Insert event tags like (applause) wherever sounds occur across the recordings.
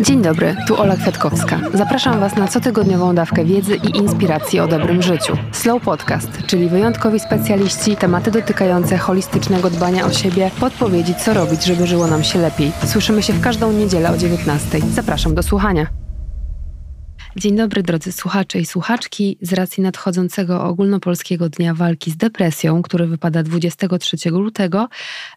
Dzień dobry, tu Ola Kwiatkowska. Zapraszam Was na cotygodniową dawkę wiedzy i inspiracji o dobrym życiu. Slow Podcast, czyli wyjątkowi specjaliści, tematy dotykające holistycznego dbania o siebie, podpowiedzi co robić, żeby żyło nam się lepiej. Słyszymy się w każdą niedzielę o 19. Zapraszam do słuchania. Dzień dobry drodzy słuchacze i słuchaczki. Z racji nadchodzącego ogólnopolskiego Dnia Walki z Depresją, który wypada 23 lutego,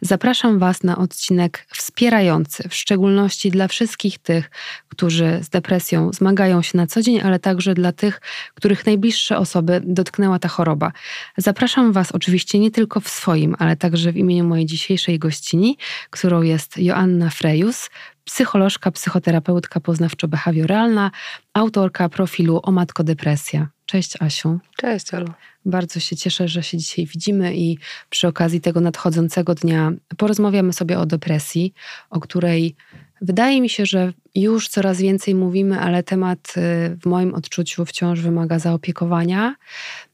zapraszam Was na odcinek wspierający, w szczególności dla wszystkich tych, którzy z depresją zmagają się na co dzień, ale także dla tych, których najbliższe osoby dotknęła ta choroba. Zapraszam Was oczywiście nie tylko w swoim, ale także w imieniu mojej dzisiejszej gościni, którą jest Joanna Frejus, psycholożka, psychoterapeutka poznawczo-behawioralna, autorka profilu O Matko Depresja. Cześć Asiu. Cześć Olu. Bardzo się cieszę, że się dzisiaj widzimy i przy okazji tego nadchodzącego dnia porozmawiamy sobie o depresji, o której wydaje mi się, że już coraz więcej mówimy, ale temat y, w moim odczuciu wciąż wymaga zaopiekowania.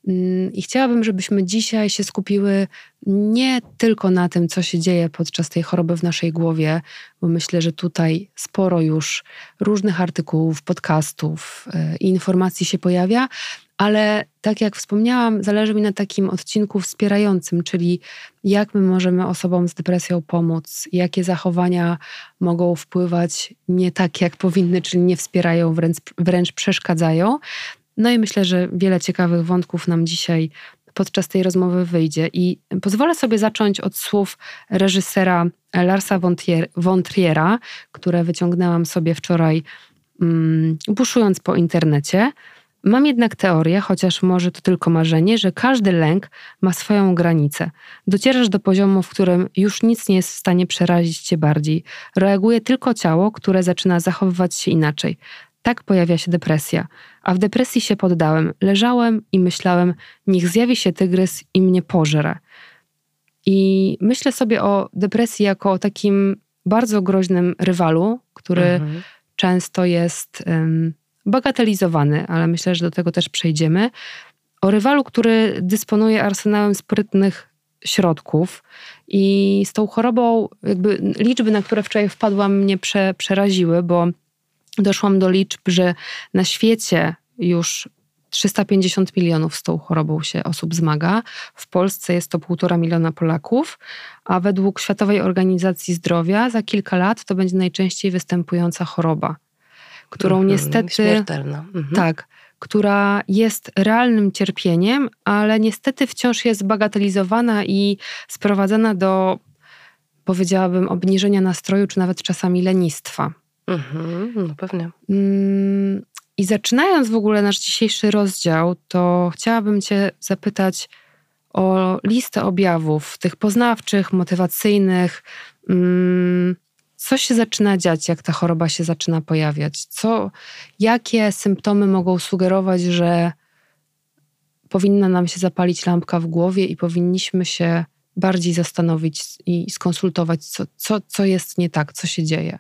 Mm, I chciałabym, żebyśmy dzisiaj się skupiły nie tylko na tym, co się dzieje podczas tej choroby w naszej głowie, bo myślę, że tutaj sporo już różnych artykułów, podcastów i y, informacji się pojawia, ale tak jak wspomniałam, zależy mi na takim odcinku wspierającym, czyli jak my możemy osobom z depresją pomóc, jakie zachowania mogą wpływać nie tak, jak powinny, czyli nie wspierają, wręcz, wręcz przeszkadzają. No i myślę, że wiele ciekawych wątków nam dzisiaj podczas tej rozmowy wyjdzie. I pozwolę sobie zacząć od słów reżysera Larsa von Triera, które wyciągnęłam sobie wczoraj, um, buszując po internecie. Mam jednak teorię, chociaż może to tylko marzenie, że każdy lęk ma swoją granicę. Docierasz do poziomu, w którym już nic nie jest w stanie przerazić cię bardziej. Reaguje tylko ciało, które zaczyna zachowywać się inaczej. Tak pojawia się depresja. A w depresji się poddałem. Leżałem i myślałem, niech zjawi się tygrys i mnie pożre. I myślę sobie o depresji jako o takim bardzo groźnym rywalu, który mhm. często jest um, bagatelizowany, ale myślę, że do tego też przejdziemy. O rywalu, który dysponuje arsenałem sprytnych środków i z tą chorobą, jakby liczby, na które wczoraj wpadłam, mnie prze, przeraziły, bo doszłam do liczb, że na świecie już 350 milionów z tą chorobą się osób zmaga. W Polsce jest to półtora miliona Polaków, a według Światowej Organizacji Zdrowia za kilka lat to będzie najczęściej występująca choroba, którą mhm, niestety. Śmiertelna. Mhm. Tak, która jest realnym cierpieniem, ale niestety wciąż jest bagatelizowana i sprowadzana do, powiedziałabym, obniżenia nastroju, czy nawet czasami lenistwa. Mhm, no pewnie. Mm, I zaczynając w ogóle nasz dzisiejszy rozdział, to chciałabym Cię zapytać o listę objawów, tych poznawczych, motywacyjnych. Mm, co się zaczyna dziać, jak ta choroba się zaczyna pojawiać? Co, jakie symptomy mogą sugerować, że powinna nam się zapalić lampka w głowie i powinniśmy się bardziej zastanowić i skonsultować, co, co, co jest nie tak, co się dzieje?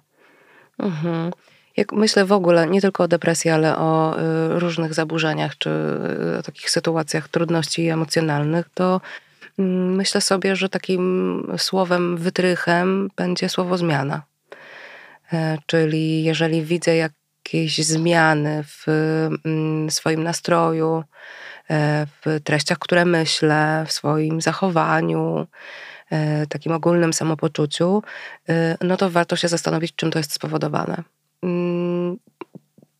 Mhm. Jak myślę w ogóle nie tylko o depresji, ale o y, różnych zaburzeniach czy y, o takich sytuacjach trudności emocjonalnych, to y, myślę sobie, że takim słowem wytrychem będzie słowo zmiana. E, czyli jeżeli widzę jakieś zmiany w mm, swoim nastroju, e, w treściach, które myślę, w swoim zachowaniu, e, takim ogólnym samopoczuciu, no to warto się zastanowić, czym to jest spowodowane. Mm,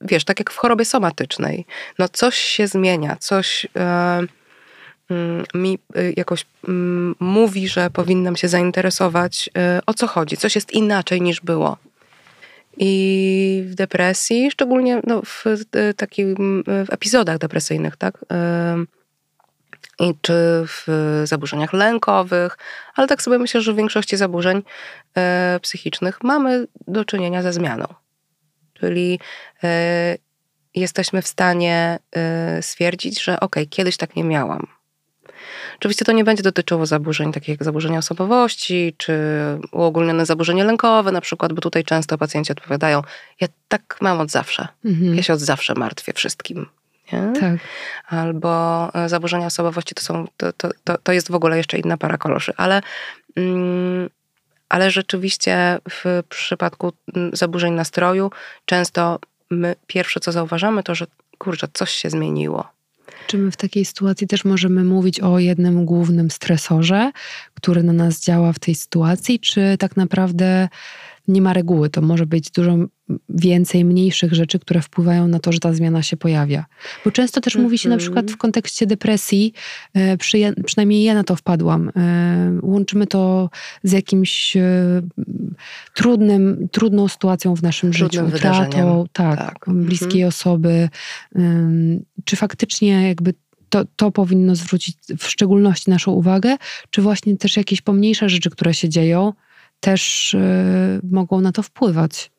wiesz, tak jak w chorobie somatycznej, no coś się zmienia, coś mm, mi jakoś mówi, że powinnam się zainteresować, o co chodzi, coś jest inaczej niż było. I w depresji, szczególnie no, w, e, takim, w epizodach depresyjnych, tak? I czy w zaburzeniach lękowych, ale tak sobie myślę, że w większości zaburzeń e, psychicznych mamy do czynienia ze zmianą. Czyli e, jesteśmy w stanie stwierdzić, że ok, kiedyś tak nie miałam, Oczywiście to nie będzie dotyczyło zaburzeń takich jak zaburzenia osobowości, czy uogólnione zaburzenie lękowe na przykład, bo tutaj często pacjenci odpowiadają, ja tak mam od zawsze, mhm. ja się od zawsze martwię wszystkim. Tak. Albo e, zaburzenia osobowości to, są, to, to, to, jest w ogóle jeszcze inna para koloszy, ale, mm, ale rzeczywiście w przypadku zaburzeń nastroju często my pierwsze co zauważamy to, że kurczę, coś się zmieniło. Czy my w takiej sytuacji też możemy mówić o jednym głównym stresorze, który na nas działa w tej sytuacji, czy tak naprawdę nie ma reguły? To może być dużo więcej mniejszych rzeczy, które wpływają na to, że ta zmiana się pojawia. Bo często też mówi się na przykład w mhm. kontekście depresji, e, przy, przynajmniej ja na to wpadłam, e, łączymy to z jakimś e, trudnym, trudną sytuacją w naszym Trudnym życiu, utratą tak, tak. bliskiej mhm. osoby. Czy faktycznie jakby to, to powinno zwrócić w szczególności naszą uwagę, czy właśnie też jakieś pomniejsze rzeczy, które się dzieją, też mogą na to wpływać?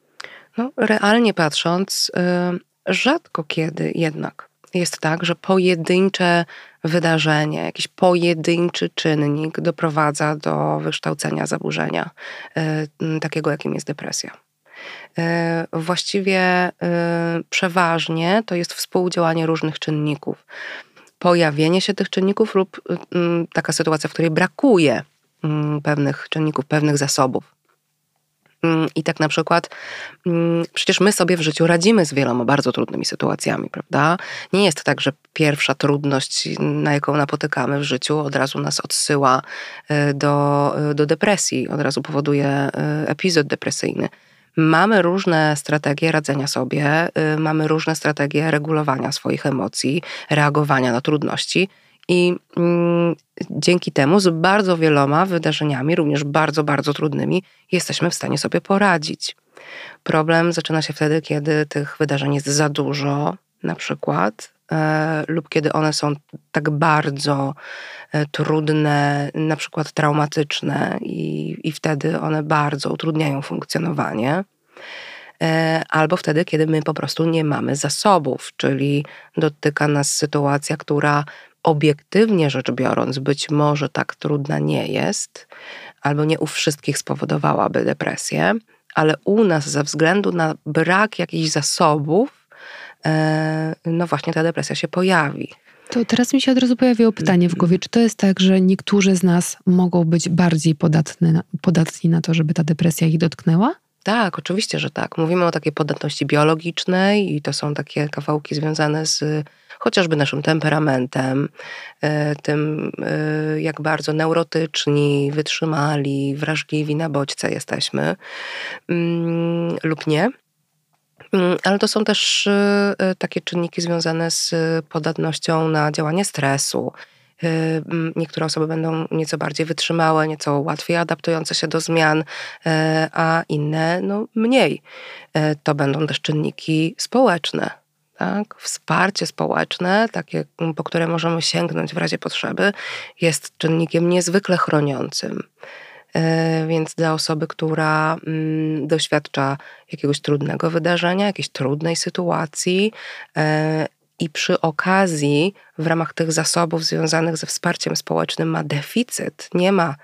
No, realnie patrząc, y, rzadko kiedy jednak jest tak, że pojedyncze wydarzenie, jakiś pojedynczy czynnik doprowadza do wykształcenia zaburzenia, y, takiego jakim jest depresja. Y, właściwie przeważnie to jest współdziałanie różnych czynników. Pojawienie się tych czynników lub taka sytuacja, w której brakuje pewnych czynników, pewnych zasobów. Mm, I tak na przykład, mm, przecież my sobie w życiu radzimy z wieloma bardzo trudnymi sytuacjami, prawda? Nie jest tak, że pierwsza trudność, na jaką napotykamy w życiu, od razu nas odsyła y, do, y, do depresji, od razu powoduje y, epizod depresyjny. Mamy różne strategie radzenia sobie, mamy różne strategie regulowania swoich emocji, reagowania na trudności. I mm, dzięki temu z bardzo wieloma wydarzeniami, również bardzo, bardzo trudnymi, jesteśmy w stanie sobie poradzić. Problem zaczyna się wtedy, kiedy tych wydarzeń jest za dużo, na przykład, e, lub kiedy one są tak bardzo e, trudne, na przykład traumatyczne, i, i wtedy one bardzo utrudniają funkcjonowanie e, albo wtedy, kiedy my po prostu nie mamy zasobów, czyli dotyka nas sytuacja, która obiektywnie rzecz biorąc, być może tak trudna nie jest, albo nie u wszystkich spowodowałaby depresję, ale u nas ze względu na brak jakichś zasobów, e, no właśnie ta depresja się pojawi. To teraz mi się od razu pojawiło pytanie w głowie, czy to jest tak, że niektórzy z nas mogą być bardziej podatni, podatni na to, żeby ta depresja ich dotknęła? Tak, oczywiście, że tak. Mówimy o takiej podatności biologicznej i to są takie kawałki związane z chociażby naszym temperamentem, e, tym e, jak bardzo neurotyczni, wytrzymali, wrażliwi na bodźce jesteśmy mm, lub nie. Mm, ale to są też e, takie czynniki związane z podatnością na działanie stresu. Niektóre osoby będą nieco bardziej wytrzymałe, nieco łatwiej adaptujące się do zmian, a inne no, mniej. To będą też czynniki społeczne tak? Wsparcie społeczne, takie, po które możemy sięgnąć w razie potrzeby, jest czynnikiem niezwykle chroniącym. E, więc dla osoby, która mm, doświadcza jakiegoś trudnego wydarzenia, jakiejś trudnej sytuacji, e, i przy okazji w ramach tych zasobów związanych ze wsparciem społecznym ma deficyt, nie ma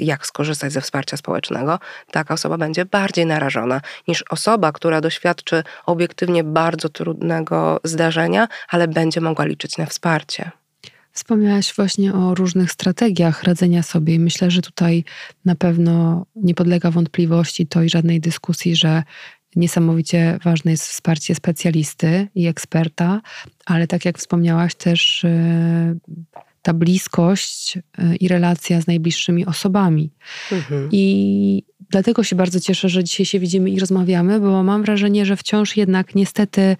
jak skorzystać ze wsparcia społecznego, taka osoba będzie bardziej narażona niż osoba, która doświadczy obiektywnie bardzo trudnego zdarzenia, ale będzie mogła liczyć na wsparcie. Wspomniałaś właśnie o różnych strategiach radzenia sobie i myślę, że tutaj na pewno nie podlega wątpliwości to i żadnej dyskusji, że Niesamowicie ważne jest wsparcie specjalisty i eksperta, ale tak jak wspomniałaś, też e, ta bliskość e, i relacja z najbliższymi osobami. Mhm. I dlatego się bardzo cieszę, że dzisiaj się widzimy i rozmawiamy, bo mam wrażenie, że wciąż jednak niestety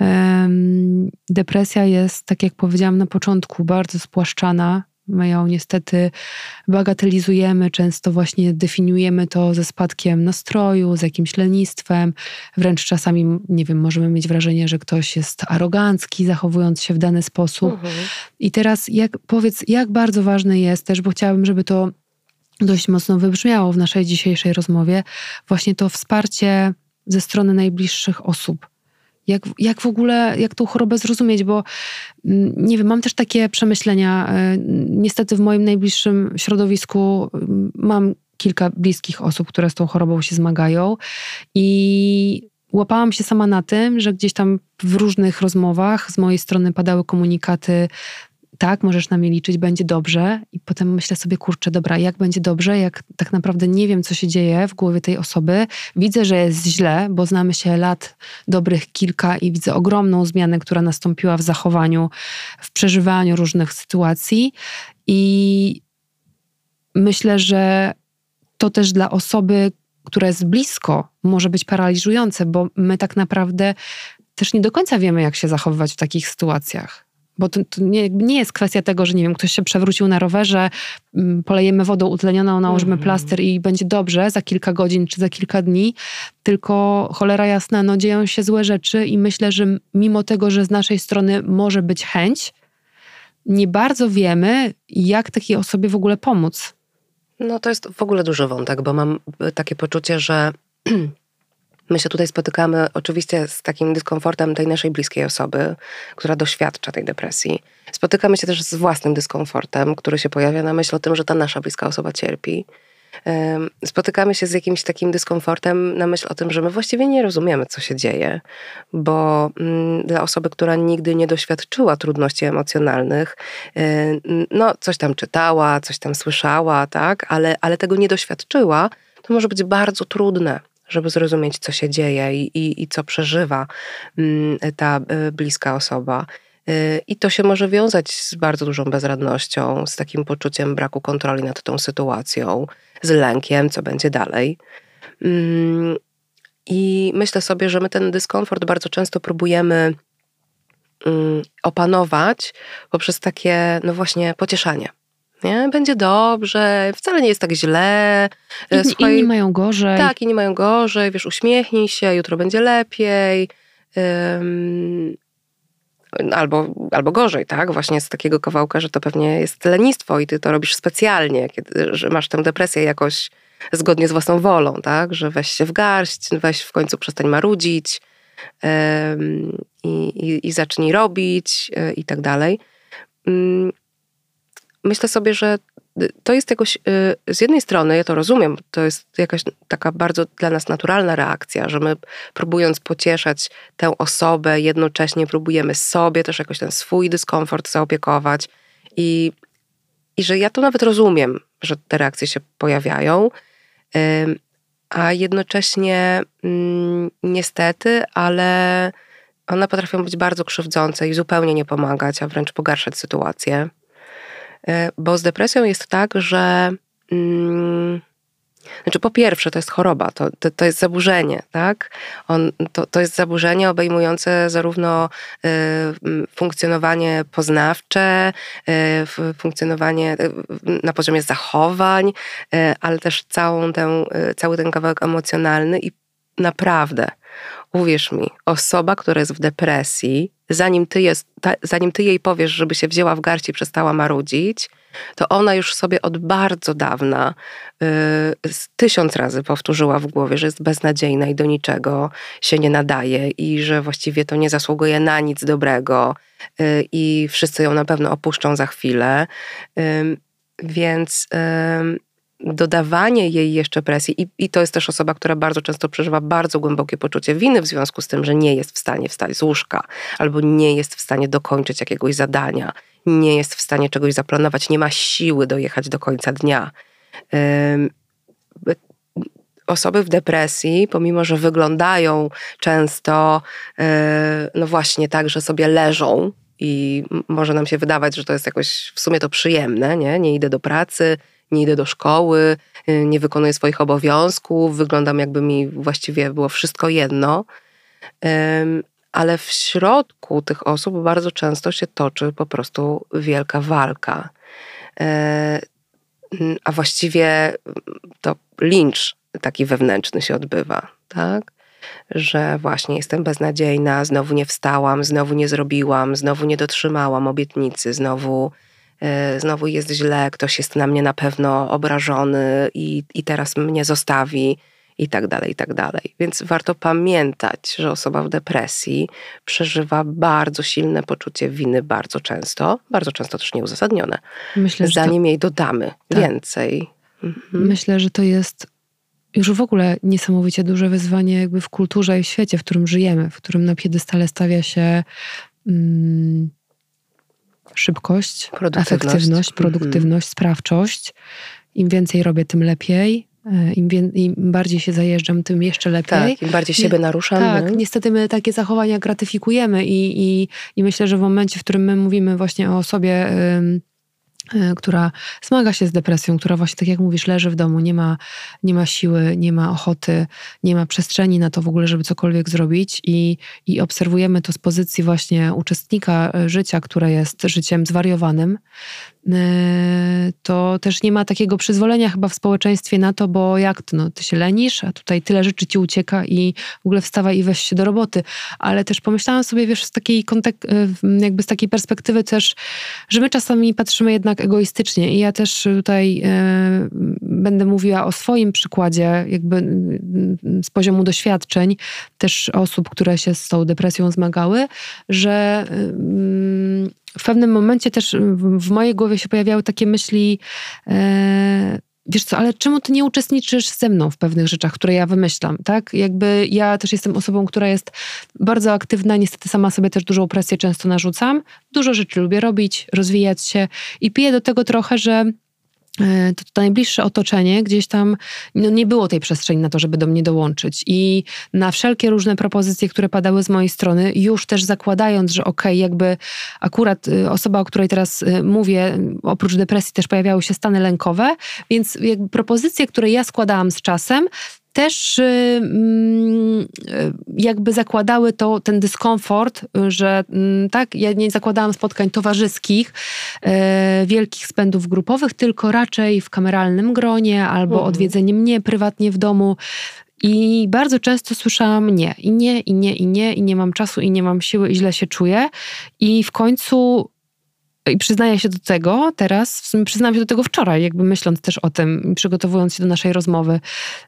um, depresja jest, tak jak powiedziałam na początku, bardzo spłaszczana My ją niestety bagatelizujemy, często właśnie definiujemy to ze spadkiem nastroju, z jakimś lenistwem, wręcz czasami, nie wiem, możemy mieć wrażenie, że ktoś jest arogancki, zachowując się w dany sposób. Mhm. I teraz jak, powiedz, jak bardzo ważne jest też, bo chciałabym, żeby to dość mocno wybrzmiało w naszej dzisiejszej rozmowie, właśnie to wsparcie ze strony najbliższych osób jak, jak w ogóle, jak tą chorobę zrozumieć, bo mm, nie wiem, mam też takie przemyślenia. E, niestety w moim najbliższym środowisku mm, mam kilka bliskich osób, które z tą chorobą się zmagają i łapałam się sama na tym, że gdzieś tam w różnych rozmowach z mojej strony padały komunikaty tak, możesz na mnie liczyć, będzie dobrze. I potem myślę sobie, kurczę, dobra, jak będzie dobrze, jak tak naprawdę nie wiem, co się dzieje w głowie tej osoby. Widzę, że jest źle, bo znamy się lat dobrych kilka i widzę ogromną zmianę, która nastąpiła w zachowaniu, w przeżywaniu różnych sytuacji. I myślę, że to też dla osoby, która jest blisko, może być paraliżujące, bo my tak naprawdę też nie do końca wiemy, jak się zachowywać w takich sytuacjach. Bo to, to nie, nie, jest kwestia tego, że nie wiem, ktoś się przewrócił na rowerze, mm, polejemy wodą utlenioną, nałożymy mm. plaster i będzie dobrze za kilka godzin czy za kilka dni, tylko cholera jasna, no dzieją się złe rzeczy i myślę, że mimo tego, że z naszej strony może być chęć, nie bardzo wiemy, jak takiej osobie w ogóle pomóc. No to jest w ogóle duży wątek, bo mam takie poczucie, że (clears throat) My się tutaj spotykamy oczywiście z takim dyskomfortem tej naszej bliskiej osoby, która doświadcza tej depresji. Spotykamy się też z własnym dyskomfortem, który się pojawia na myśl o tym, że ta nasza bliska osoba cierpi. Spotykamy się z jakimś takim dyskomfortem na myśl o tym, że my właściwie nie rozumiemy, co się dzieje, bo mm, dla osoby, która nigdy nie doświadczyła trudności emocjonalnych, no coś tam czytała, coś tam słyszała, tak, ale, ale tego nie doświadczyła, to może być bardzo trudne żeby zrozumieć, co się dzieje i, i, i co przeżywa mm, ta e, bliska osoba. E, I to się może wiązać z bardzo dużą bezradnością, z takim poczuciem braku kontroli nad tą sytuacją, z lękiem, co będzie dalej. Mm, I myślę sobie, że my ten dyskomfort bardzo często próbujemy mm, opanować poprzez takie, no właśnie, pocieszanie nie? Będzie dobrze, wcale nie jest tak źle. E, inni, Słuchaj, inni mają gorzej. Tak, inni mają gorzej, wiesz, uśmiechnij się, jutro będzie lepiej. Um, albo, albo gorzej, tak? Właśnie z takiego kawałka, że to pewnie jest lenistwo i ty to robisz specjalnie, kiedy, że masz tę depresję jakoś zgodnie z własną wolą, tak? Że weź się w garść, weź w końcu przestań marudzić um, i, i, i zacznij robić e, i tak dalej. Um, myślę sobie, że to jest jakoś, y, z jednej strony, ja to rozumiem, to jest jakaś taka bardzo dla nas naturalna reakcja, że my próbując pocieszać tę osobę, jednocześnie próbujemy sobie też jakoś ten swój dyskomfort zaopiekować i, i że ja to nawet rozumiem, że te reakcje się pojawiają, a jednocześnie mm, niestety, ale one potrafią być bardzo krzywdzące i zupełnie nie pomagać, a wręcz pogarszać sytuację. E, bo z depresją jest tak, że. Mm, znaczy, po pierwsze, to jest choroba, to, to, to jest zaburzenie, tak? On, to, to jest zaburzenie obejmujące zarówno y, funkcjonowanie poznawcze, y, funkcjonowanie y, na poziomie zachowań, ale też całą tę, cały ten kawałek emocjonalny i naprawdę, uwierz mi, osoba, która jest w depresji, zanim ty, jest, ta, zanim ty jej powiesz, żeby się wzięła w garść i przestała marudzić, to ona już sobie od bardzo dawna y, tysiąc razy powtórzyła w głowie, że jest beznadziejna i do niczego się nie nadaje i że właściwie to nie zasługuje na nic dobrego y, i wszyscy ją na pewno opuszczą za chwilę. Więc dodawanie jej jeszcze presji, i, i to jest też osoba, która bardzo często przeżywa bardzo głębokie poczucie winy w związku z tym, że nie jest w stanie wstać z łóżka, albo nie jest w stanie dokończyć jakiegoś zadania, nie jest w stanie czegoś zaplanować, nie ma siły dojechać do końca dnia. osoby w depresji, pomimo że wyglądają często, e, no właśnie tak, że sobie leżą i może nam się wydawać, że to jest jakoś w sumie to przyjemne, nie? Nie idę do pracy, nie idę do szkoły, y, nie wykonuję swoich obowiązków, wyglądam jakby mi właściwie było wszystko jedno. Ale w środku tych osób bardzo często się toczy po prostu wielka walka. E, a właściwie to lincz taki wewnętrzny się odbywa, tak? Że właśnie jestem beznadziejna, znowu nie wstałam, znowu nie zrobiłam, znowu nie dotrzymałam obietnicy, znowu znowu jest źle, ktoś jest na mnie na pewno obrażony i, i teraz mnie zostawi i tak dalej, i tak dalej. Więc warto pamiętać, że osoba w depresji przeżywa bardzo silne poczucie winy bardzo często, bardzo często też nieuzasadnione. Myślę, Zanim to... jej dodamy tak. więcej. Mhm. Myślę, że to jest już w ogóle niesamowicie duże wyzwanie jakby w kulturze i w świecie, w którym żyjemy, w którym na piedestale stawia się mm, szybkość, Produktywność. efektywność, produktywność, sprawczość. Im więcej robię, tym lepiej. E, Im, Im bardziej się zajeżdżam, tym jeszcze lepiej. Tak, im bardziej siebie naruszam. Tak, nie? niestety my takie zachowania gratyfikujemy i, i, i myślę, że w momencie, w którym my mówimy właśnie o ym, y, która zmaga się z depresją, która właśnie, tak jak mówisz, leży w domu, nie ma, nie ma siły, nie ma ochoty, nie ma przestrzeni na to w ogóle, żeby cokolwiek zrobić i, i obserwujemy to z pozycji właśnie uczestnika y, życia, które jest życiem zwariowanym, y, to też nie ma takiego przyzwolenia chyba w społeczeństwie na to, bo jak to, no, ty się lenisz, a tutaj tyle rzeczy ci ucieka i w ogóle wstawaj i weź się do roboty. Ale też pomyślałam sobie, wiesz, z takiej, y, jakby z takiej perspektywy też, że my czasami patrzymy jednak egoistycznie i ja też tutaj y, będę mówiła o swoim przykładzie, jakby z poziomu doświadczeń też osób, które się z tą depresją zmagały, że y, w pewnym momencie też w, mojej głowie się pojawiały takie myśli, e, wiesz co, ale czemu ty nie uczestniczysz ze mną w pewnych rzeczach, które ja wymyślam, tak? Jakby ja też jestem osobą, która jest bardzo aktywna, niestety sama sobie też dużą presję często narzucam. Dużo rzeczy lubię robić, rozwijać się i piję do tego trochę, że to, to najbliższe otoczenie, gdzieś tam no nie było tej przestrzeni na to, żeby do mnie dołączyć. I na wszelkie różne propozycje, które padały z mojej strony, już też zakładając, że okej, jakby akurat y, osoba, o której teraz y, mówię, oprócz depresji też pojawiały się stany lękowe, więc propozycje, które ja składałam z czasem, też y, mm, y, jakby zakładały to, ten dyskomfort, y, że mm, tak, ja nie zakładałam spotkań towarzyskich, e, wielkich spędów grupowych, tylko raczej w kameralnym gronie albo Mhm. odwiedzenie mnie prywatnie w domu. I bardzo często słyszałam nie, i nie, i nie, i nie, i nie mam czasu, i nie mam siły, i źle się czuję. I w końcu i przyznaję się do tego teraz, w sumie przyznałam się do tego wczoraj, jakby myśląc też o tym, przygotowując się do naszej rozmowy,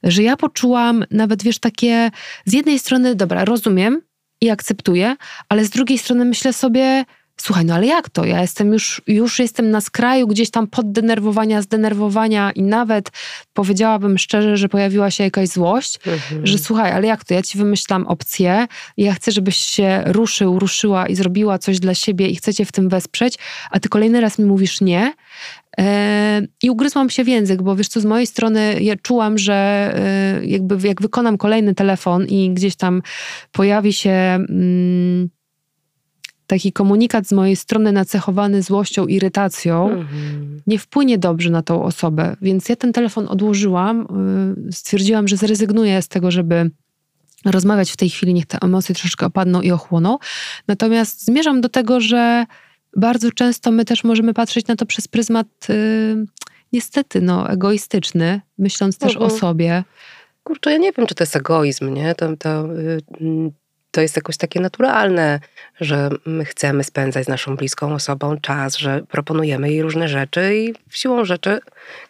że ja poczułam nawet, wiesz, takie z jednej strony, dobra, rozumiem i akceptuję, ale z drugiej strony myślę sobie, słuchaj, no ale jak to? Ja jestem już, już jestem na skraju gdzieś tam poddenerwowania, zdenerwowania i nawet powiedziałabym szczerze, że pojawiła się jakaś złość, Mhm. że słuchaj, ale jak to? Ja ci wymyślam opcję, ja chcę, żebyś się ruszył, ruszyła i zrobiła coś dla siebie i chcecie w tym wesprzeć, a ty kolejny raz mi mówisz nie. E, I ugryzłam się w język, bo wiesz co, z mojej strony ja czułam, że e, jakby jak wykonam kolejny telefon i gdzieś tam pojawi się mm, taki komunikat z mojej strony nacechowany złością, irytacją, Mhm. nie wpłynie dobrze na tą osobę. Więc ja ten telefon odłożyłam. y, Stwierdziłam, że zrezygnuję z tego, żeby rozmawiać w tej chwili, niech te emocje troszeczkę opadną i ochłoną. Natomiast zmierzam do tego, że bardzo często my też możemy patrzeć na to przez pryzmat y, niestety no, egoistyczny, myśląc też Mhm. o sobie. Kurczę, ja nie wiem, czy to jest egoizm, nie? To, to, y, mm, to jest jakoś takie naturalne, że my chcemy spędzać z naszą bliską osobą czas, że proponujemy jej różne rzeczy i siłą rzeczy,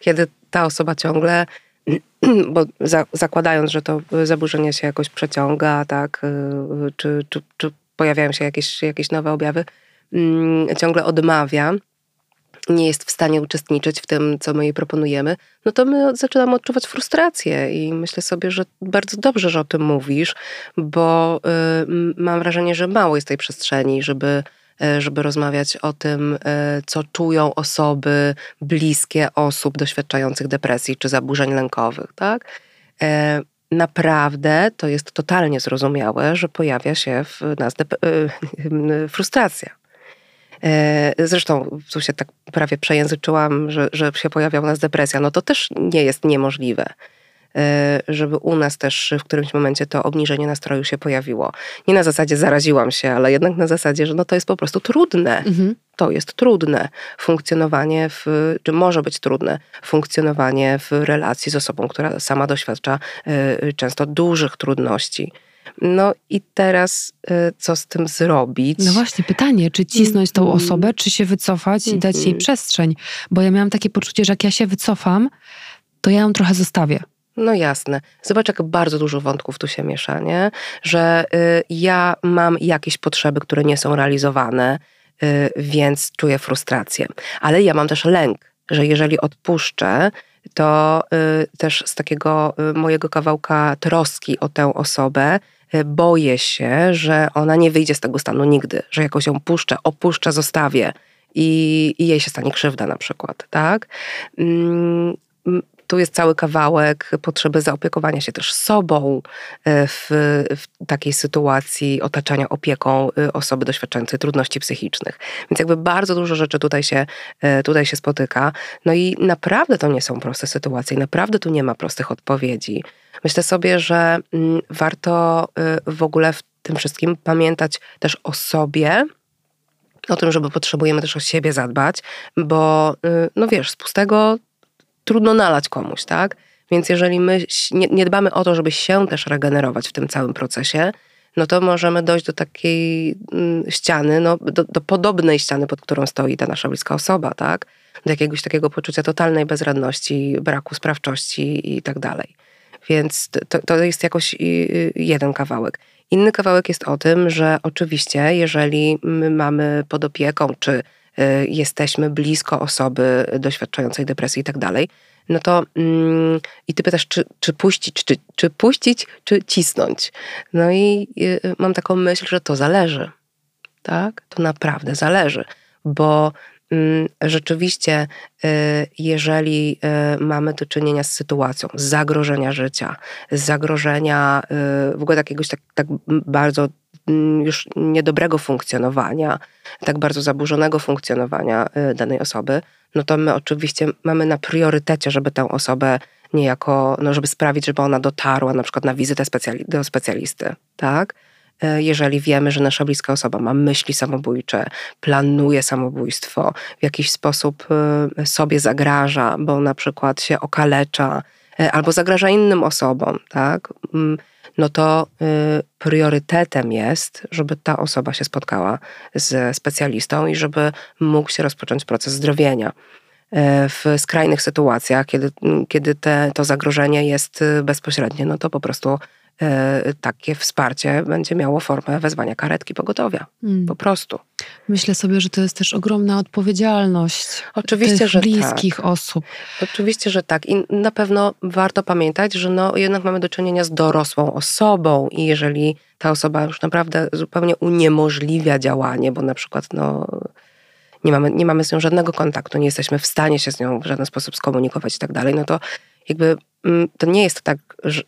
kiedy ta osoba ciągle, (clears throat) bo za, zakładając, że to zaburzenie się jakoś przeciąga, tak, y, czy, czy, czy pojawiają się jakieś, jakieś nowe objawy, mm, ciągle odmawia, nie jest w stanie uczestniczyć w tym, co my jej proponujemy, no to my zaczynamy odczuwać frustrację i myślę sobie, że bardzo dobrze, że o tym mówisz, bo y, mam wrażenie, że mało jest tej przestrzeni, żeby, y, żeby rozmawiać o tym, y, co czują osoby bliskie osób doświadczających depresji czy zaburzeń lękowych, tak? E, Naprawdę to jest totalnie zrozumiałe, że pojawia się w nas y, (laughs) frustracja. E, Zresztą tu się tak prawie przejęzyczyłam, że, że się pojawia u nas depresja. No to też nie jest niemożliwe, e, żeby u nas też w którymś momencie to obniżenie nastroju się pojawiło. Nie na zasadzie zaraziłam się, ale jednak na zasadzie, że no to jest po prostu trudne. Mhm. To jest trudne funkcjonowanie w, czy może być trudne funkcjonowanie w relacji z osobą, która sama doświadcza e, często dużych trudności. No i teraz e, co z tym zrobić? No właśnie, pytanie, czy cisnąć tą Mhm. osobę, czy się wycofać i dać jej Mhm. przestrzeń? Bo ja miałam takie poczucie, że jak ja się wycofam, to ja ją trochę zostawię. No jasne. Zobacz, jak bardzo dużo wątków tu się miesza, nie? Że y, ja mam jakieś potrzeby, które nie są realizowane, y, więc czuję frustrację. Ale ja mam też lęk, że jeżeli odpuszczę, to y, też z takiego y, mojego kawałka troski o tę osobę y, boję się, że ona nie wyjdzie z tego stanu nigdy, że jakoś ją puszczę, opuszczę, zostawię. i, i jej się stanie krzywda na przykład, tak? Tu jest cały kawałek potrzeby zaopiekowania się też sobą e, w, w, takiej sytuacji otaczania opieką e, osoby doświadczającej trudności psychicznych. Więc jakby bardzo dużo rzeczy tutaj się, e, tutaj się spotyka. No i naprawdę to nie są proste sytuacje, naprawdę tu nie ma prostych odpowiedzi. Myślę sobie, że mm, warto w ogóle w tym wszystkim pamiętać też o sobie, o tym, żeby potrzebujemy też o siebie zadbać, bo no wiesz, z pustego trudno nalać komuś, tak? Więc jeżeli my nie, nie dbamy o to, żeby się też regenerować w tym całym procesie, no to możemy dojść do takiej mm, ściany, no, do, do, podobnej ściany, pod którą stoi ta nasza bliska osoba, tak? Do jakiegoś takiego poczucia totalnej bezradności, braku sprawczości i tak dalej. Więc to, to jest jakoś jeden kawałek. Inny kawałek jest o tym, że oczywiście, jeżeli my mamy pod opieką, czy Y, jesteśmy blisko osoby doświadczającej depresji i tak dalej, no to mm, i ty pytasz, czy, czy puścić, czy, czy puścić, czy cisnąć. No i y, mam taką myśl, że to zależy. Tak? To naprawdę zależy, bo mm, rzeczywiście, y, jeżeli mamy do czynienia z sytuacją z zagrożenia życia, z zagrożenia w ogóle jakiegoś tak, tak bardzo już niedobrego funkcjonowania, tak bardzo zaburzonego funkcjonowania y, danej osoby, no to my oczywiście mamy na priorytecie, żeby tę osobę niejako, no żeby sprawić, żeby ona dotarła na przykład na wizytę specjali do specjalisty, tak? Y, jeżeli wiemy, że nasza bliska osoba ma myśli samobójcze, planuje samobójstwo, w jakiś sposób y, sobie zagraża, bo na przykład się okalecza, albo zagraża innym osobom, tak? Mm, no to y, priorytetem jest, żeby ta osoba się spotkała z specjalistą i żeby mógł się rozpocząć proces zdrowienia. Y, w skrajnych sytuacjach, kiedy, kiedy te, to zagrożenie jest y, bezpośrednie, no to po prostu takie wsparcie będzie miało formę wezwania karetki pogotowia. Mm. Po prostu. Myślę sobie, że to jest też ogromna odpowiedzialność Oczywiście, że bliskich tak. osób. Oczywiście, że tak. I na pewno warto pamiętać, że no jednak mamy do czynienia z dorosłą osobą i jeżeli ta osoba już naprawdę zupełnie uniemożliwia działanie, bo na przykład no, nie, mamy, nie mamy z nią żadnego kontaktu, nie jesteśmy w stanie się z nią w żaden sposób skomunikować i tak dalej, no to jakby mm, to nie jest tak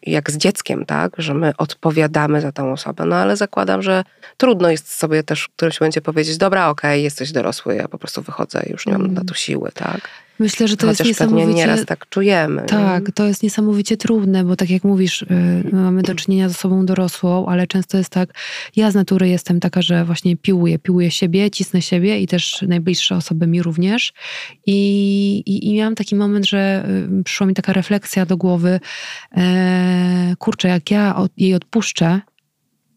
jak z dzieckiem, tak, że my odpowiadamy za tę osobę, no ale zakładam, że trudno jest sobie też w którymś momencie powiedzieć, dobra, okej, okay, jesteś dorosły, ja po prostu wychodzę, już nie mam mm. na to siły, tak. Myślę, że to Chociaż jest niesamowicie... pewnie nieraz tak czujemy. Tak, to jest niesamowicie trudne, bo tak jak mówisz, y, mamy do czynienia z osobą dorosłą, ale często jest tak, ja z natury jestem taka, że właśnie piłuję, piłuję siebie, cisnę siebie i też najbliższe osoby mi również. I, i, i miałam taki moment, że y, przyszła mi taka refleksja do głowy, e, kurczę, jak ja od, jej odpuszczę,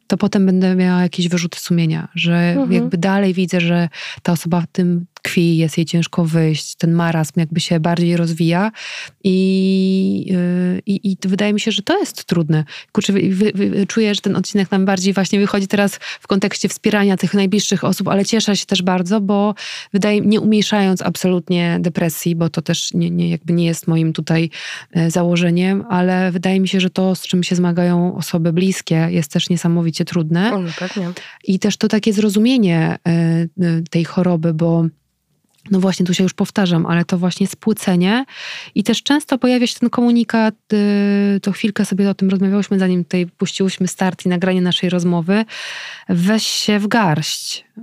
to potem będę miała jakieś wyrzuty sumienia, że mhm. jakby dalej widzę, że ta osoba w tym tkwi, jest jej ciężko wyjść, ten marazm jakby się bardziej rozwija i, yy, i wydaje mi się, że to jest trudne. Kurczę, wy, wy, czuję, że ten odcinek nam bardziej właśnie wychodzi teraz w kontekście wspierania tych najbliższych osób, ale cieszę się też bardzo, bo wydaje nie umniejszając absolutnie depresji, bo to też nie, nie, jakby nie jest moim tutaj e, założeniem, ale wydaje mi się, że to, z czym się zmagają osoby bliskie, jest też niesamowicie trudne. No, pewnie. I też to takie zrozumienie e, e, tej choroby, bo no właśnie, tu się już powtarzam, ale to właśnie spłycenie i też często pojawia się ten komunikat, y, to chwilkę sobie o tym rozmawiałyśmy, zanim tutaj puściłyśmy start i nagranie naszej rozmowy, weź się w garść, y,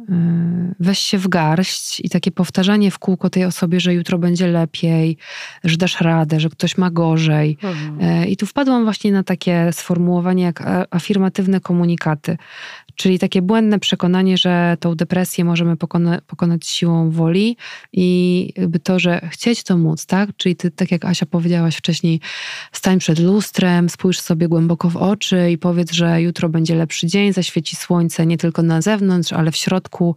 weź się w garść i takie powtarzanie w kółko tej osobie, że jutro będzie lepiej, że dasz radę, że ktoś ma gorzej. Mhm. Y, I tu wpadłam właśnie na takie sformułowanie jak afirmatywne komunikaty, czyli takie błędne przekonanie, że tą depresję możemy pokona pokonać siłą woli, i jakby to, że chcieć to móc, tak? Czyli ty, tak jak Asia powiedziałaś wcześniej, stań przed lustrem, spójrz sobie głęboko w oczy i powiedz, że jutro będzie lepszy dzień, zaświeci słońce nie tylko na zewnątrz, ale w środku,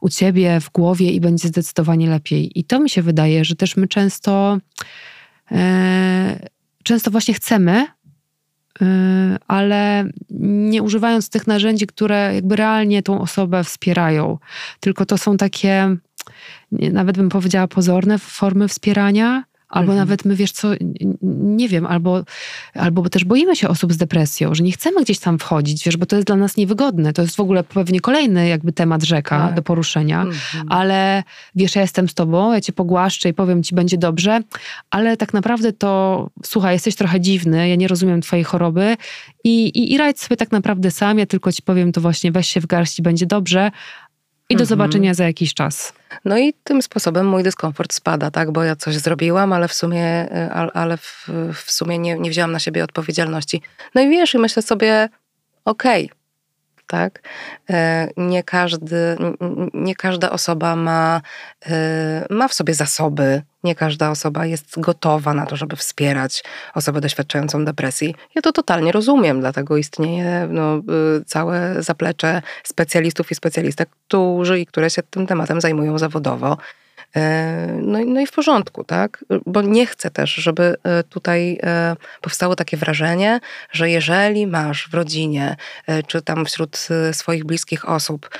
u ciebie, w głowie i będzie zdecydowanie lepiej. I to mi się wydaje, że też my często, e, często właśnie chcemy, ale nie używając tych narzędzi, które jakby realnie tą osobę wspierają. Tylko to są takie nawet bym powiedziała pozorne formy wspierania, Albo mhm. nawet my, wiesz co, nie wiem, albo, albo też boimy się osób z depresją, że nie chcemy gdzieś tam wchodzić, wiesz, bo to jest dla nas niewygodne. To jest w ogóle pewnie kolejny jakby temat rzeka tak. do poruszenia, mhm. ale wiesz, ja jestem z tobą, ja cię pogłaszczę i powiem ci, będzie dobrze, ale tak naprawdę to, słuchaj, jesteś trochę dziwny, ja nie rozumiem twojej choroby i, i, i radź sobie tak naprawdę sam, ja tylko ci powiem to właśnie, weź się w garści, będzie dobrze, i do mhm. zobaczenia za jakiś czas. No i tym sposobem mój dyskomfort spada, tak? Bo ja coś zrobiłam, ale w sumie, y, ale w, w sumie nie, nie wzięłam na siebie odpowiedzialności. No i wiesz, i myślę sobie, okej, okay, tak? E, nie, każdy, nie każda osoba ma, e, ma w sobie zasoby, nie każda osoba jest gotowa na to, żeby wspierać osobę doświadczającą depresji. Ja to totalnie rozumiem, dlatego istnieje no, e, całe zaplecze specjalistów i specjalistek, którzy i które się tym tematem zajmują zawodowo. E, no, no i w porządku, tak? Bo nie chcę też, żeby e, tutaj e, powstało takie wrażenie, że jeżeli masz w rodzinie, czy tam wśród swoich bliskich osób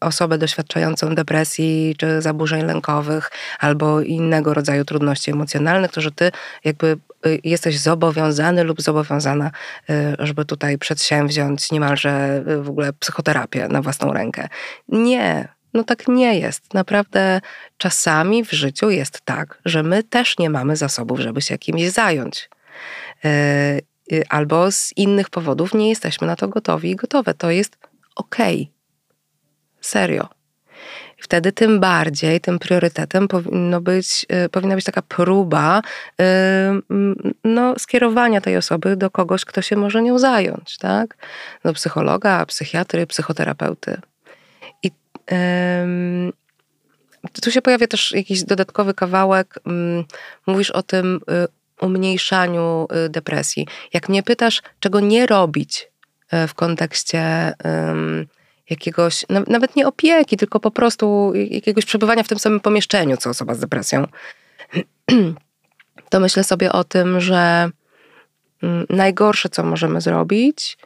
osobę doświadczającą depresji, czy zaburzeń lękowych, albo innego rodzaju trudności emocjonalnych, to że ty jakby jesteś zobowiązany lub zobowiązana, żeby tutaj przedsięwziąć niemalże w ogóle psychoterapię na własną rękę. Nie, no tak nie jest. Naprawdę czasami w życiu jest tak, że my też nie mamy zasobów, żeby się kimś zająć. E, y, albo z innych powodów nie jesteśmy na to gotowi i gotowe. To jest okej. Serio. Wtedy tym bardziej, tym priorytetem powinno być, e, powinna być taka próba e, no, skierowania tej osoby do kogoś, kto się może nią zająć, tak? Do psychologa, psychiatry, psychoterapeuty tu się pojawia też jakiś dodatkowy kawałek. Mm, mówisz o tym y, umniejszaniu y, depresji. Jak mnie pytasz, czego nie robić y, w kontekście jakiegoś, nawet nie opieki, tylko po prostu jakiegoś przebywania w tym samym pomieszczeniu, co osoba z depresją, (clears throat) to myślę sobie o tym, że mm, najgorsze, co możemy zrobić,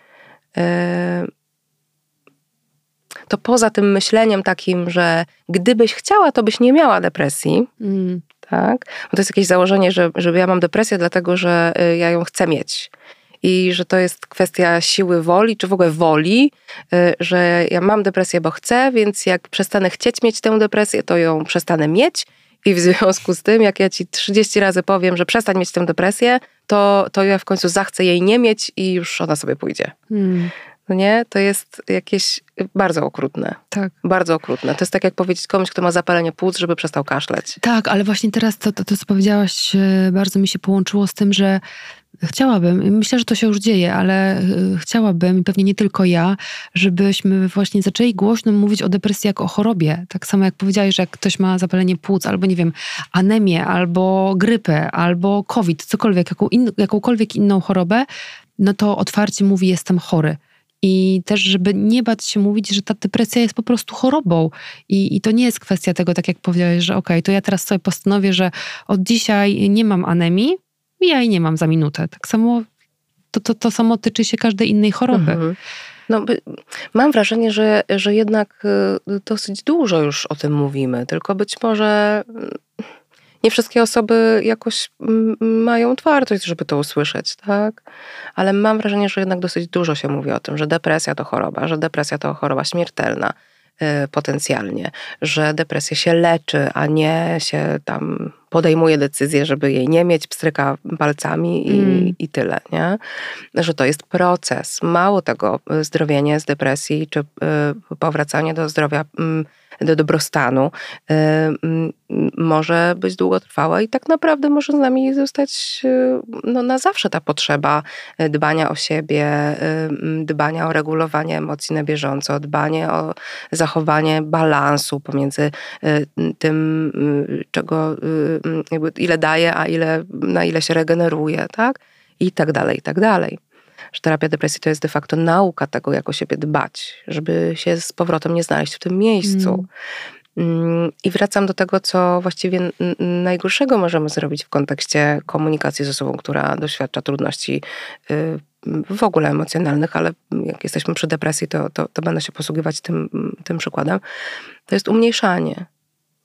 to poza tym myśleniem takim, że gdybyś chciała, to byś nie miała depresji, mm. tak? Bo to jest jakieś założenie, że, że ja mam depresję dlatego, że y, ja ją chcę mieć. I że to jest kwestia siły woli, czy w ogóle woli, y, że ja mam depresję, bo chcę, więc jak przestanę chcieć mieć tę depresję, to ją przestanę mieć. I w związku z tym, jak ja ci 30 razy powiem, że przestań mieć tę depresję, to, to ja w końcu zachcę jej nie mieć i już ona sobie pójdzie. Hmm nie? To jest jakieś bardzo okrutne. Tak. Bardzo okrutne. To jest tak jak powiedzieć komuś, kto ma zapalenie płuc, żeby przestał kaszleć. Tak, ale właśnie teraz to, to, to co powiedziałaś, e, bardzo mi się połączyło z tym, że Chciałabym, myślę, że to się już dzieje, ale e, chciałabym, i pewnie nie tylko ja, żebyśmy właśnie zaczęli głośno mówić o depresji jako o chorobie. Tak samo jak powiedziałeś, że jak ktoś ma zapalenie płuc, albo nie wiem, anemię, albo grypę, albo COVID, cokolwiek, jaką in, jakąkolwiek inną chorobę, no to otwarcie mówi, jestem chory. I też, żeby nie bać się mówić, że ta depresja jest po prostu chorobą. I, i to nie jest kwestia tego, tak jak powiedziałeś, że okej, okay, to ja teraz sobie postanowię, że od dzisiaj nie mam anemii i ja jej nie mam za minutę. Tak samo to, to, to samo tyczy się każdej innej choroby. Mhm. No, mam wrażenie, że, że jednak y, dosyć dużo już o tym mówimy, tylko być może nie wszystkie osoby jakoś mają twardość, żeby to usłyszeć, tak? Ale mam wrażenie, że jednak dosyć dużo się mówi o tym, że depresja to choroba, że depresja to choroba śmiertelna y, potencjalnie, że depresja się leczy, a nie się tam podejmuje decyzję, żeby jej nie mieć, pstryka palcami i, mm. i tyle, nie? Że to jest proces. Mało tego, zdrowienie z depresji, czy y, powracanie do zdrowia do dobrostanu, y, może być długotrwała i tak naprawdę może z nami zostać y, no, na zawsze ta potrzeba y, dbania o siebie, dbania o regulowanie emocji na bieżąco, dbanie o zachowanie balansu pomiędzy tym, czego, ile daje, a ile, na ile się regeneruje, tak? I tak dalej, i tak dalej że terapia depresji to jest de facto nauka tego, jak o siebie dbać, żeby się z powrotem nie znaleźć w tym miejscu. Mm. I wracam do tego, co właściwie najgorszego możemy zrobić w kontekście komunikacji z osobą, która doświadcza trudności y, w ogóle emocjonalnych, ale jak jesteśmy przy depresji, to, to, to będę się posługiwać tym, tym przykładem. To jest umniejszanie.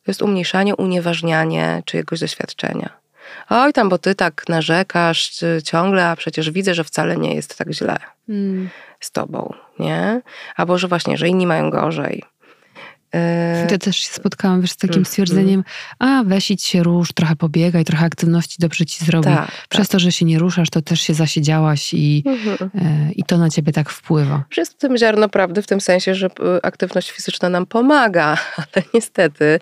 To jest umniejszanie, unieważnianie czyjegoś doświadczenia. Oj tam, bo ty tak narzekasz ciągle, a przecież widzę, że wcale nie jest tak źle mm. z tobą, nie? Albo że właśnie, że inni mają gorzej. Ja e, też się spotkałam wiesz, z takim mm, stwierdzeniem, a weź idź się rusz, trochę pobiegaj, trochę aktywności dobrze ci zrobi. Tak, Przez tak. to, że się nie ruszasz, to też się zasiedziałaś i, mhm. e, i to na ciebie tak wpływa. Jest w tym ziarno prawdy w tym sensie, że e, aktywność fizyczna nam pomaga, (laughs) ale niestety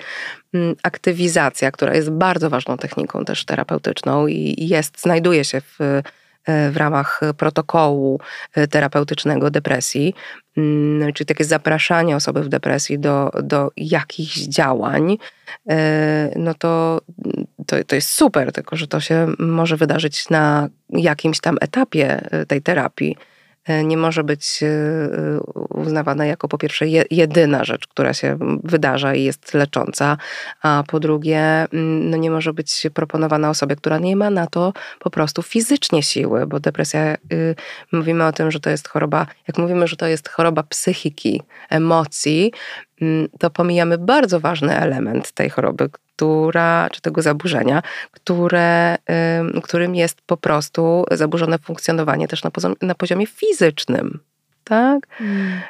aktywizacja, która jest bardzo ważną techniką też terapeutyczną i jest, znajduje się w E, w ramach protokołu e, terapeutycznego depresji, mm, czyli takie zapraszanie osoby w depresji do, do jakichś działań, e, no to, to, to jest super, tylko że to się może wydarzyć na jakimś tam etapie tej terapii nie może być e, e, uznawana jako po pierwsze jedyna rzecz, która się wydarza i jest lecząca, a po drugie mm, no nie może być proponowana osobie, która nie ma na to po prostu fizycznie siły, bo depresja, y, mówimy o tym, że to jest choroba, jak mówimy, że to jest choroba psychiki, emocji, mm, to pomijamy bardzo ważny element tej choroby, która, czy tego zaburzenia, które, którym jest po prostu zaburzone funkcjonowanie też na, poziomie, na poziomie fizycznym. Tak? Mm.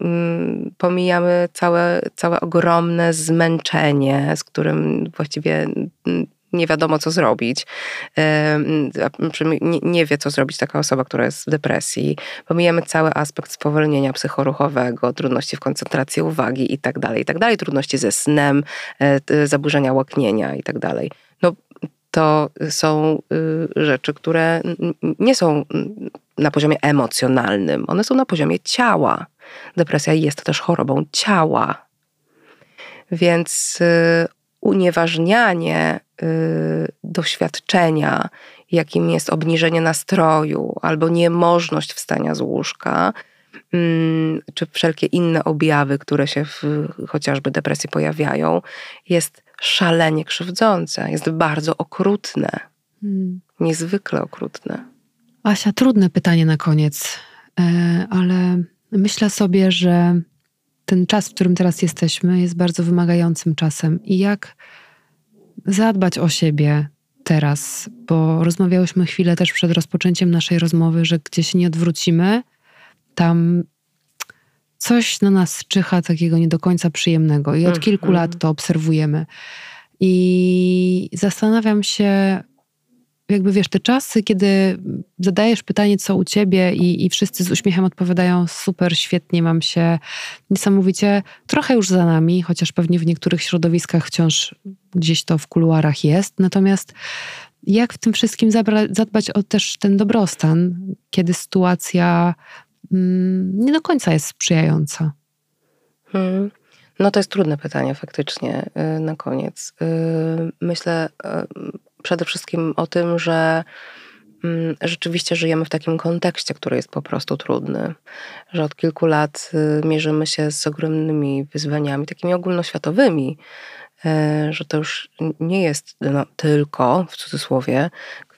Mm, pomijamy całe, całe ogromne zmęczenie, z którym właściwie mm, nie wiadomo, co zrobić. Nie wie, co zrobić taka osoba, która jest w depresji. Pomijamy cały aspekt spowolnienia psychoruchowego, trudności w koncentracji uwagi i tak dalej, i tak dalej, trudności ze snem, e, zaburzenia łaknienia i tak dalej. No, to są y, rzeczy, które nie są na poziomie emocjonalnym, one są na poziomie ciała. Depresja jest też chorobą ciała. Więc y, unieważnianie y, doświadczenia, jakim jest obniżenie nastroju albo niemożność wstania z łóżka, mm, czy wszelkie inne objawy, które się w chociażby depresji pojawiają, jest szalenie krzywdzące, jest bardzo okrutne. Hmm. Niezwykle okrutne. Asia, trudne pytanie na koniec, e, ale myślę sobie, że ten czas, w którym teraz jesteśmy, jest bardzo wymagającym czasem. I jak zadbać o siebie teraz, bo rozmawiałyśmy chwilę też przed rozpoczęciem naszej rozmowy, że gdzie się nie odwrócimy, tam coś na nas czyha takiego nie do końca przyjemnego. I od kilku mhm. lat to obserwujemy. I zastanawiam się, jakby wiesz, te czasy, kiedy zadajesz pytanie, co u ciebie, i, i wszyscy z uśmiechem odpowiadają: super, świetnie, mam się niesamowicie, trochę już za nami, chociaż pewnie w niektórych środowiskach wciąż gdzieś to w kuluarach jest. Natomiast jak w tym wszystkim zadbać o też ten dobrostan, kiedy sytuacja mm, nie do końca jest sprzyjająca? Hmm. No to jest trudne pytanie faktycznie y, na koniec. Y, myślę y, przede wszystkim o tym, że mm, rzeczywiście żyjemy w takim kontekście, który jest po prostu trudny, że od kilku lat y, mierzymy się z ogromnymi wyzwaniami, takimi ogólnoświatowymi, e, że to już nie jest no, tylko, w cudzysłowie,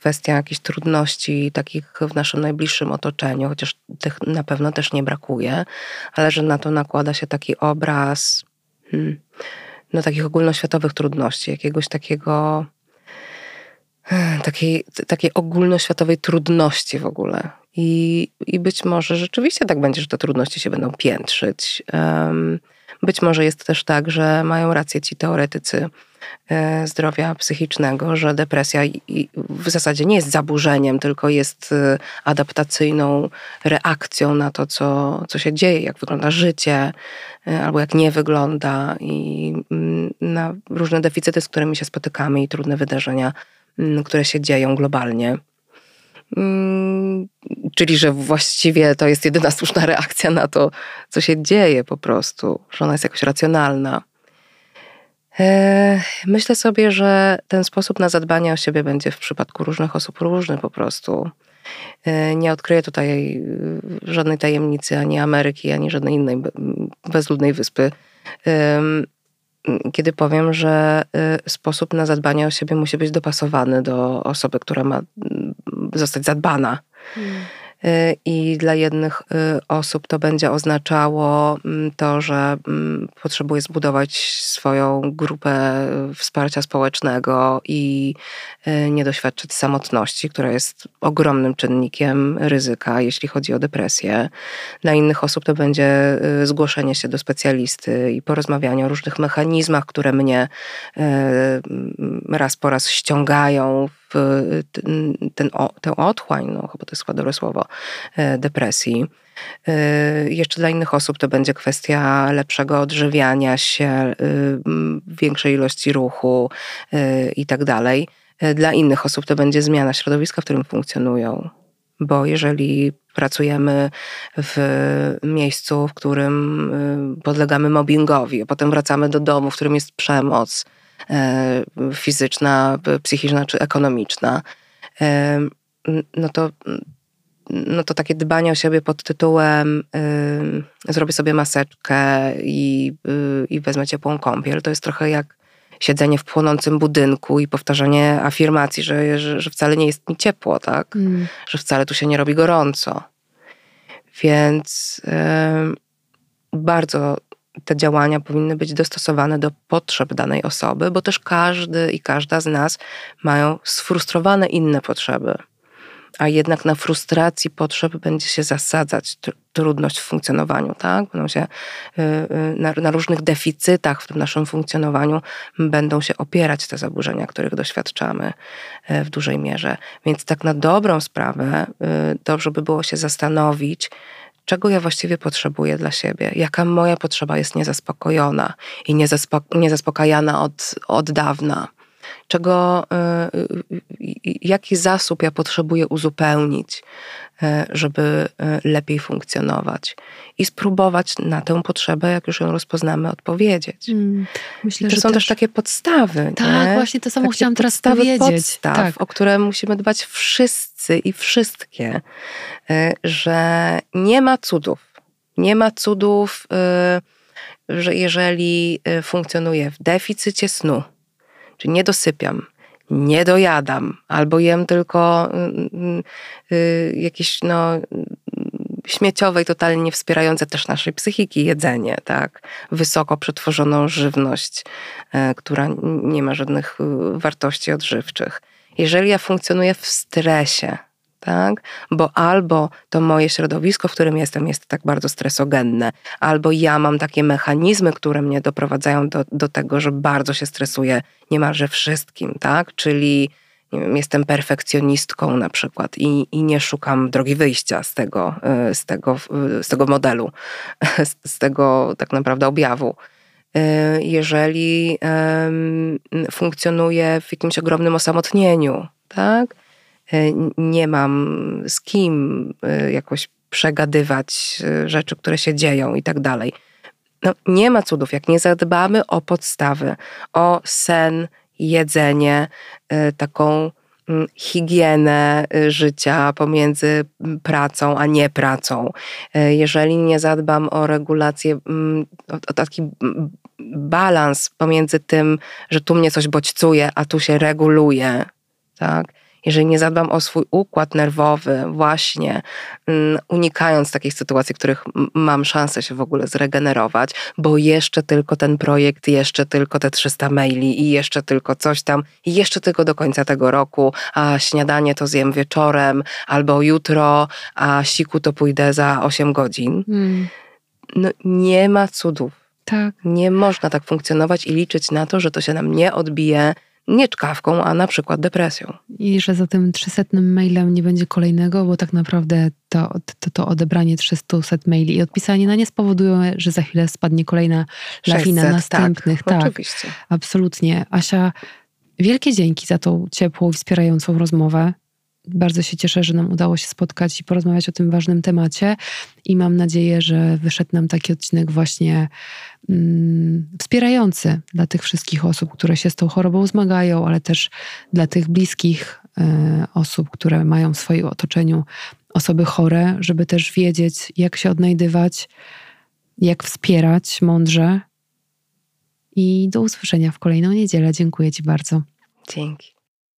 kwestia jakichś trudności takich w naszym najbliższym otoczeniu, chociaż tych na pewno też nie brakuje, ale że na to nakłada się taki obraz hmm, no, takich ogólnoświatowych trudności, jakiegoś takiego takiej, takiej ogólnoświatowej trudności w ogóle. I, I być może rzeczywiście tak będzie, że te trudności się będą piętrzyć. Być może jest też tak, że mają rację ci teoretycy e, zdrowia psychicznego, że depresja w zasadzie nie jest zaburzeniem, tylko jest e, adaptacyjną reakcją na to, co, co się dzieje, jak wygląda życie, e, albo jak nie wygląda, i mm, na różne deficyty, z którymi się spotykamy, i trudne wydarzenia które się dzieją globalnie. Mm, czyli, że właściwie to jest jedyna słuszna (laughs) reakcja na to, co się dzieje po prostu, że ona jest jakoś racjonalna. Myślę sobie, że ten sposób na zadbanie o siebie będzie w przypadku różnych osób różny po prostu. Nie odkryję tutaj żadnej tajemnicy ani Ameryki, ani żadnej innej bezludnej wyspy kiedy powiem, że y, sposób na zadbanie o siebie musi być dopasowany do osoby, która ma zostać zadbana. Hmm. Y, I dla jednych y, osób to będzie oznaczało mm, to, że mm, potrzebuje zbudować swoją grupę wsparcia społecznego i nie doświadczyć samotności, która jest ogromnym czynnikiem ryzyka, jeśli chodzi o depresję. Dla innych osób to będzie zgłoszenie się do specjalisty i porozmawianie o różnych mechanizmach, które mnie raz po raz ściągają w ten, tę otchłań, no chyba to jest chyba dobre słowo, e, depresji. E, jeszcze dla innych osób to będzie kwestia lepszego odżywiania się, większej ilości ruchu i tak dalej. Dla innych osób to będzie zmiana środowiska, w którym funkcjonują. Bo jeżeli pracujemy w miejscu, w którym podlegamy mobbingowi, a potem wracamy do domu, w którym jest przemoc, fizyczna, psychiczna czy ekonomiczna, e, no to, no to takie dbanie o siebie pod tytułem e, zrobię sobie maseczkę i, i wezmę ciepłą kąpiel, to jest trochę jak siedzenie w płonącym budynku i powtarzanie afirmacji, że, że, że wcale nie jest mi ciepło, tak? Mm. Że wcale tu się nie robi gorąco. Więc bardzo te działania powinny być dostosowane do potrzeb danej osoby, bo też każdy i każda z nas mają sfrustrowane inne potrzeby. A jednak na frustracji potrzeb będzie się zasadzać trudność w funkcjonowaniu, tak? Będą się y, y, na, na, różnych deficytach w tym naszym funkcjonowaniu będą się opierać te zaburzenia, których doświadczamy y, w dużej mierze. Więc tak na dobrą sprawę dobrze by było się zastanowić, czego ja właściwie potrzebuję dla siebie, jaka moja potrzeba jest niezaspokojona i niezaspokajana od, od dawna, czego, y, y, y, jaki zasób ja potrzebuję uzupełnić, żeby lepiej funkcjonować. I spróbować na tę potrzebę, jak już ją rozpoznamy, odpowiedzieć. Mm, myślę, to są też... też takie podstawy. Tak, nie? właśnie to samo takie chciałam teraz powiedzieć. Podstaw, tak. o które musimy dbać wszyscy i wszystkie, że nie ma cudów. Nie ma cudów, że jeżeli funkcjonuję w deficycie snu, czy nie dosypiam, nie dojadam, albo jem tylko y, jakieś no, śmieciowe i totalnie nie wspierające też naszej psychiki jedzenie, tak? Wysoko przetworzoną żywność, y, która nie ma żadnych y, wartości odżywczych. Jeżeli ja funkcjonuję w stresie, tak? Bo albo to moje środowisko, w którym jestem, jest tak bardzo stresogenne, albo ja mam takie mechanizmy, które mnie doprowadzają do, do tego, że bardzo się stresuję niemalże wszystkim, tak? Czyli wiem, jestem perfekcjonistką na przykład i, i nie szukam drogi wyjścia z tego, e, z tego, z tego modelu, (laughs) z tego tak naprawdę objawu e, jeżeli um, funkcjonuję w jakimś ogromnym osamotnieniu, tak? E, nie mam z kim e, jakoś przegadywać e, rzeczy, które się dzieją i tak dalej. No, nie ma cudów, jak nie zadbamy o podstawy, o sen, jedzenie, taką higienę życia pomiędzy pracą a nie pracą. Jeżeli nie zadbam o regulację, mm, o taki balans pomiędzy tym, że tu mnie coś bodźcuje, a tu się reguluje, tak? Jeżeli nie zadbam o swój układ nerwowy, właśnie mm, unikając takich sytuacji, w których mam szansę się w ogóle zregenerować, bo jeszcze tylko ten projekt, jeszcze tylko te 300 maili i jeszcze tylko coś tam, i jeszcze tylko do końca tego roku, a śniadanie to zjem wieczorem, albo jutro, a siku to pójdę za 8 godzin. Hmm. No, nie ma cudów. Tak. Nie można tak funkcjonować i liczyć na to, że to się nam nie odbije nie czkawką, a na przykład depresją. I że za tym 300 mailem nie będzie kolejnego, bo tak naprawdę to, to, to odebranie 300 maili i odpisanie na nie spowodują, że za chwilę spadnie kolejna lawina 600, następnych. Tak, tak, oczywiście. Absolutnie. Asia, wielkie dzięki za tą ciepłą, wspierającą rozmowę. Bardzo się cieszę, że nam udało się spotkać i porozmawiać o tym ważnym temacie. I mam nadzieję, że wyszedł nam taki odcinek właśnie mm, wspierający dla tych wszystkich osób, które się z tą chorobą zmagają, ale też dla tych bliskich y, osób, które mają w swoim otoczeniu osoby chore, żeby też wiedzieć, jak się odnajdywać, jak wspierać mądrze. I do usłyszenia w kolejną niedzielę. Dziękuję Ci bardzo. Dzięki.